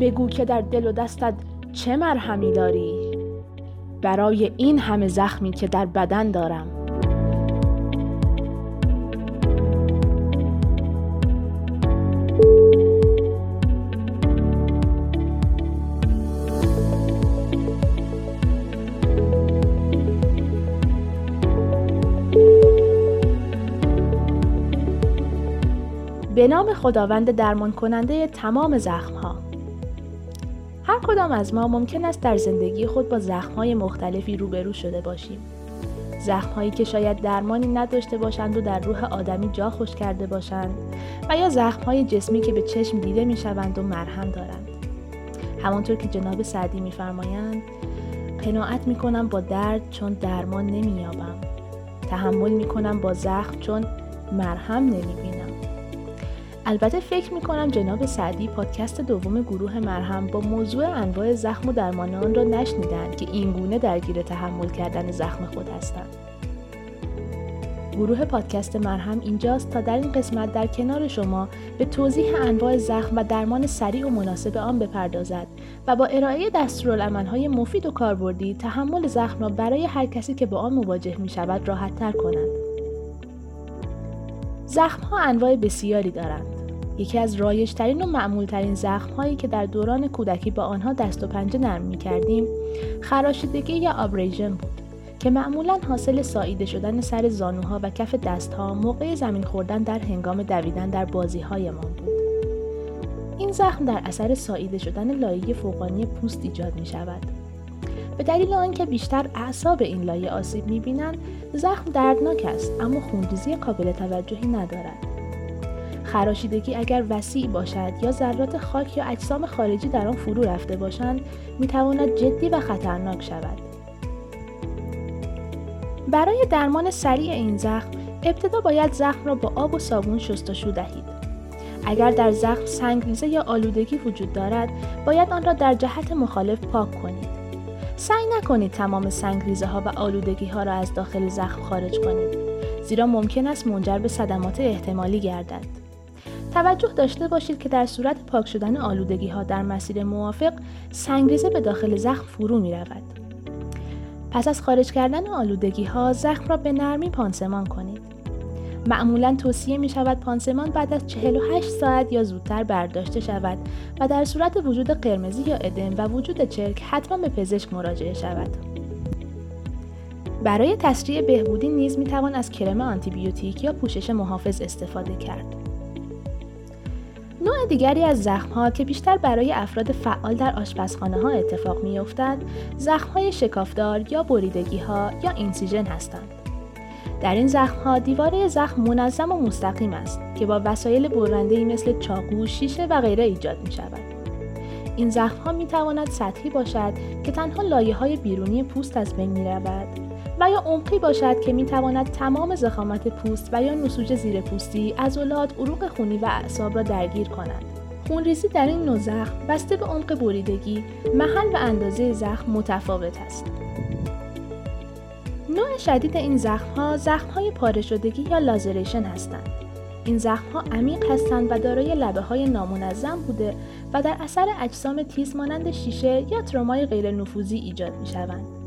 بگو که در دل و دستت چه مرهمی داری برای این همه زخمی که در بدن دارم به نام خداوند درمان کننده تمام زخم ها. کدام از ما ممکن است در زندگی خود با زخم های مختلفی روبرو شده باشیم. زخم هایی که شاید درمانی نداشته باشند و در روح آدمی جا خوش کرده باشند و یا زخم های جسمی که به چشم دیده می شوند و مرهم دارند. همانطور که جناب سعدی میفرمایند قناعت می کنم با درد چون درمان نمییابم. تحمل می کنم با زخم چون مرهم نمی بینم. البته فکر می کنم جناب سعدی پادکست دوم گروه مرهم با موضوع انواع زخم و درمان آن را نشنیدند که این گونه درگیر تحمل کردن زخم خود هستند. گروه پادکست مرهم اینجاست تا در این قسمت در کنار شما به توضیح انواع زخم و درمان سریع و مناسب آن بپردازد و با ارائه دستورالعملهای مفید و کاربردی تحمل زخم را برای هر کسی که با آن مواجه می شود کند. زخم ها انواع بسیاری دارند. یکی از رایجترین و معمولترین زخم هایی که در دوران کودکی با آنها دست و پنجه نرم می کردیم خراشیدگی یا آبریژن بود که معمولا حاصل ساییده شدن سر زانوها و کف دستها موقع زمین خوردن در هنگام دویدن در بازی هایمان بود. این زخم در اثر ساییده شدن لایه فوقانی پوست ایجاد می شود. به دلیل آنکه بیشتر اعصاب این لایه آسیب می بینند، زخم دردناک است اما خونریزی قابل توجهی ندارد. خراشیدگی اگر وسیع باشد یا ذرات خاک یا اجسام خارجی در آن فرو رفته باشند می تواند جدی و خطرناک شود. برای درمان سریع این زخم ابتدا باید زخم را با آب و صابون شستشو دهید. اگر در زخم سنگریزه یا آلودگی وجود دارد باید آن را در جهت مخالف پاک کنید. سعی نکنید تمام سنگریزه ها و آلودگی ها را از داخل زخم خارج کنید زیرا ممکن است منجر به صدمات احتمالی گردد. توجه داشته باشید که در صورت پاک شدن آلودگی ها در مسیر موافق سنگریزه به داخل زخم فرو می رود. پس از خارج کردن آلودگی ها زخم را به نرمی پانسمان کنید. معمولا توصیه می شود پانسمان بعد از 48 ساعت یا زودتر برداشته شود و در صورت وجود قرمزی یا ادم و وجود چرک حتما به پزشک مراجعه شود. برای تسریع بهبودی نیز می توان از کرم آنتیبیوتیک یا پوشش محافظ استفاده کرد. نوع دیگری از ها که بیشتر برای افراد فعال در آشپزخانه ها اتفاق می افتد، زخم های شکافدار یا بریدگی ها یا اینسیژن هستند. در این زخم ها دیواره زخم منظم و مستقیم است که با وسایل برنده مثل چاقو، شیشه و غیره ایجاد می شود. این زخم ها می تواند سطحی باشد که تنها لایه های بیرونی پوست از بین می رود و یا عمقی باشد که می تواند تمام زخامت پوست و یا نسوج زیر پوستی، عضلات، عروق خونی و اعصاب را درگیر کند. خونریزی در این نوع زخم بسته به عمق بریدگی، محل و اندازه زخم متفاوت است. نوع شدید این زخم ها زخم های پاره شدگی یا لازریشن هستند. این زخم ها عمیق هستند و دارای لبه های نامنظم بوده و در اثر اجسام تیز مانند شیشه یا ترومای غیر نفوذی ایجاد می شوند.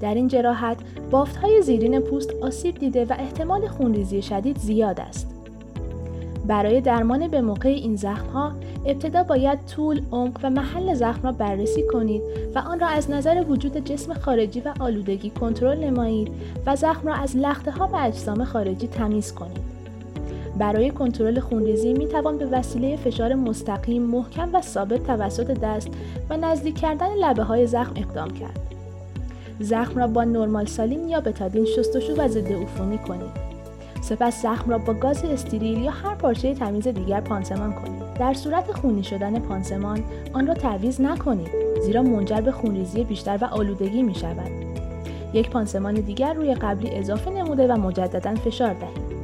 در این جراحت بافت های زیرین پوست آسیب دیده و احتمال خونریزی شدید زیاد است. برای درمان به موقع این زخم ها ابتدا باید طول، عمق و محل زخم را بررسی کنید و آن را از نظر وجود جسم خارجی و آلودگی کنترل نمایید و زخم را از لخته ها و اجسام خارجی تمیز کنید. برای کنترل خونریزی می توان به وسیله فشار مستقیم، محکم و ثابت توسط دست و نزدیک کردن لبه های زخم اقدام کرد. زخم را با نرمال سالین یا بتادین شستشو و ضد عفونی کنید. سپس زخم را با گاز استریل یا هر پارچه تمیز دیگر پانسمان کنید. در صورت خونی شدن پانسمان آن را تعویض نکنید زیرا منجر به خونریزی بیشتر و آلودگی می شود یک پانسمان دیگر روی قبلی اضافه نموده و مجددا فشار دهید.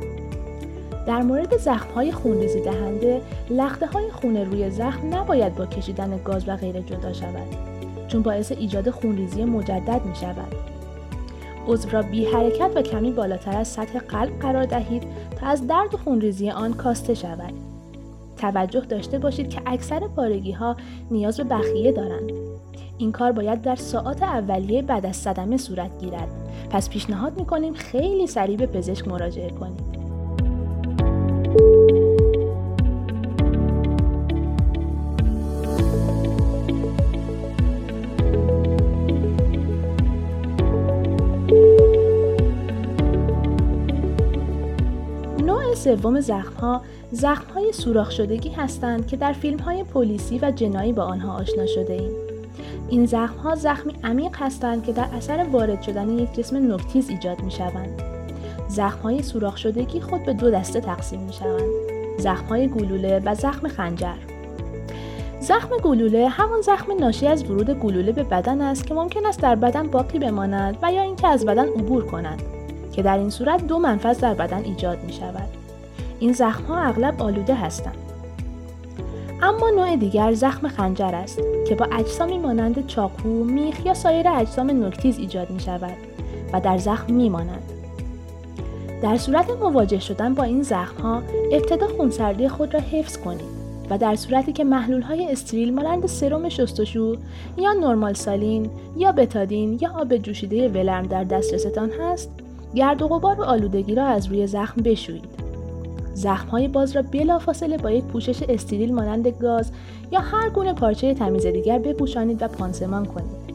در مورد زخم های خونریزی دهنده لخته های خون روی زخم نباید با کشیدن گاز و غیره جدا شود. چون باعث ایجاد خونریزی مجدد می شود. عضو را بی حرکت و کمی بالاتر از سطح قلب قرار دهید تا از درد و خونریزی آن کاسته شود. توجه داشته باشید که اکثر پارگی ها نیاز به بخیه دارند. این کار باید در ساعات اولیه بعد از صدمه صورت گیرد. پس پیشنهاد می‌کنیم خیلی سریع به پزشک مراجعه کنید. سوم زخمها زخمهای سوراخ شدگی هستند که در فیلم های پلیسی و جنایی با آنها آشنا شده ایم. این زخمها زخمی عمیق هستند که در اثر وارد شدن یک جسم نکتیز ایجاد می شوند. زخمهای سوراخ شدگی خود به دو دسته تقسیم می شوند. زخمهای گلوله و زخم خنجر. زخم گلوله همان زخم ناشی از ورود گلوله به بدن است که ممکن است در بدن باقی بماند و یا اینکه از بدن عبور کند که در این صورت دو منفذ در بدن ایجاد می شود. این زخم ها اغلب آلوده هستند. اما نوع دیگر زخم خنجر است که با اجسامی مانند چاقو، میخ یا سایر اجسام نکتیز ایجاد می شود و در زخم می مانند. در صورت مواجه شدن با این زخم ها ابتدا خونسردی خود را حفظ کنید و در صورتی که محلول های استریل مانند سرم شستشو یا نرمال سالین یا بتادین یا آب جوشیده ولرم در دسترستان هست گرد و غبار و آلودگی را از روی زخم بشویید زخمهای باز را بلافاصله با یک پوشش استریل مانند گاز یا هر گونه پارچه تمیز دیگر بپوشانید و پانسمان کنید.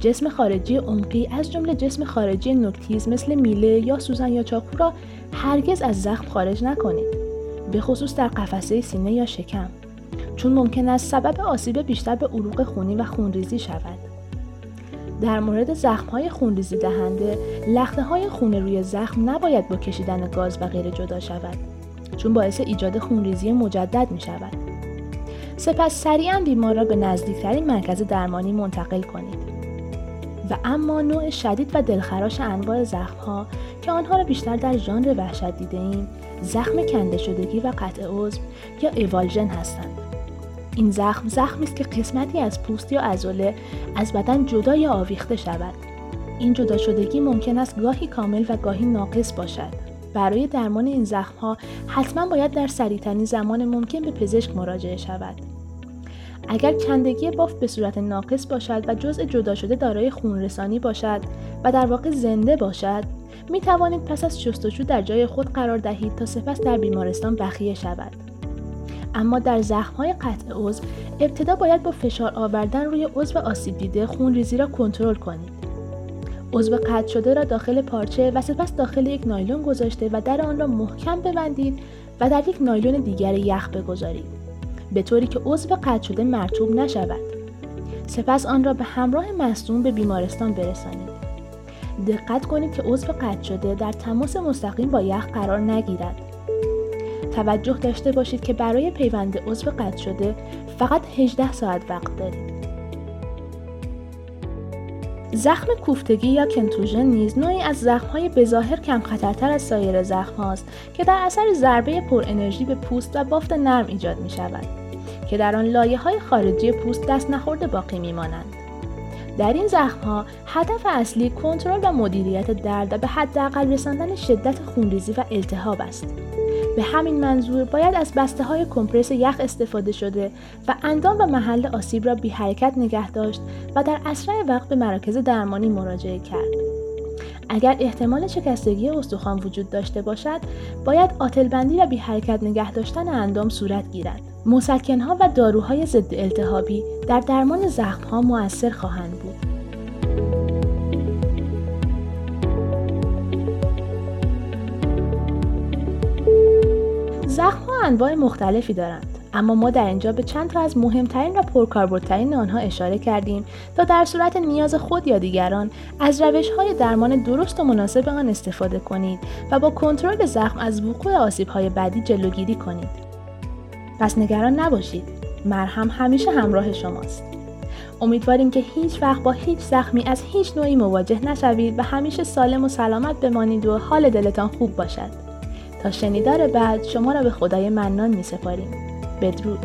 جسم خارجی عمقی از جمله جسم خارجی نکتیز مثل میله یا سوزن یا چاقو را هرگز از زخم خارج نکنید به خصوص در قفسه سینه یا شکم چون ممکن است سبب آسیب بیشتر به عروق خونی و خونریزی شود در مورد زخم های خونریزی دهنده لخته های خون روی زخم نباید با کشیدن گاز و غیره جدا شود چون باعث ایجاد خونریزی مجدد می شود. سپس سریعا بیمار را به نزدیکترین مرکز درمانی منتقل کنید. و اما نوع شدید و دلخراش انواع زخم ها که آنها را بیشتر در ژانر وحشت دیده ایم زخم کنده شدگی و قطع عضو یا ایوالژن هستند. این زخم زخمی است که قسمتی از پوست یا عضله از بدن جدا یا آویخته شود. این جدا شدگی ممکن است گاهی کامل و گاهی ناقص باشد. برای درمان این زخم ها حتما باید در سریعترین زمان ممکن به پزشک مراجعه شود. اگر کندگی بافت به صورت ناقص باشد و جزء جدا شده دارای خونرسانی باشد و در واقع زنده باشد می توانید پس از شستشو در جای خود قرار دهید تا سپس در بیمارستان بخیه شود. اما در های قطع عضو ابتدا باید با فشار آوردن روی عضو آسیب دیده خون ریزی را کنترل کنید. عضو قطع شده را داخل پارچه و سپس داخل یک نایلون گذاشته و در آن را محکم ببندید و در یک نایلون دیگر یخ بگذارید به طوری که عضو قطع شده مرتوب نشود. سپس آن را به همراه مصدوم به بیمارستان برسانید. دقت کنید که عضو قطع شده در تماس مستقیم با یخ قرار نگیرد توجه داشته باشید که برای پیوند عضو قطع شده فقط 18 ساعت وقت دارید. زخم کوفتگی یا کنتوژن نیز نوعی از زخمهای بظاهر کم خطرتر از سایر زخم هاست که در اثر ضربه پر انرژی به پوست و بافت نرم ایجاد می شود که در آن لایه های خارجی پوست دست نخورده باقی می مانند. در این زخم ها هدف اصلی کنترل و مدیریت درد و به حداقل رساندن شدت خونریزی و التهاب است. به همین منظور باید از بسته های کمپرس یخ استفاده شده و اندام و محل آسیب را بی حرکت نگه داشت و در اسرع وقت به مراکز درمانی مراجعه کرد. اگر احتمال شکستگی استخوان وجود داشته باشد، باید آتلبندی و بی حرکت نگه داشتن اندام صورت گیرد. مسکنها و داروهای ضد التهابی در درمان زخمها مؤثر خواهند. زخم ها انواع مختلفی دارند اما ما در اینجا به چند تا از مهمترین و پرکاربردترین آنها اشاره کردیم تا در صورت نیاز خود یا دیگران از روش های درمان درست و مناسب آن استفاده کنید و با کنترل زخم از وقوع آسیب های بعدی جلوگیری کنید. پس نگران نباشید. مرهم همیشه همراه شماست. امیدواریم که هیچ وقت با هیچ زخمی از هیچ نوعی مواجه نشوید و همیشه سالم و سلامت بمانید و حال دلتان خوب باشد. تا شنیدار بعد شما را به خدای منان می سپاریم. بدرود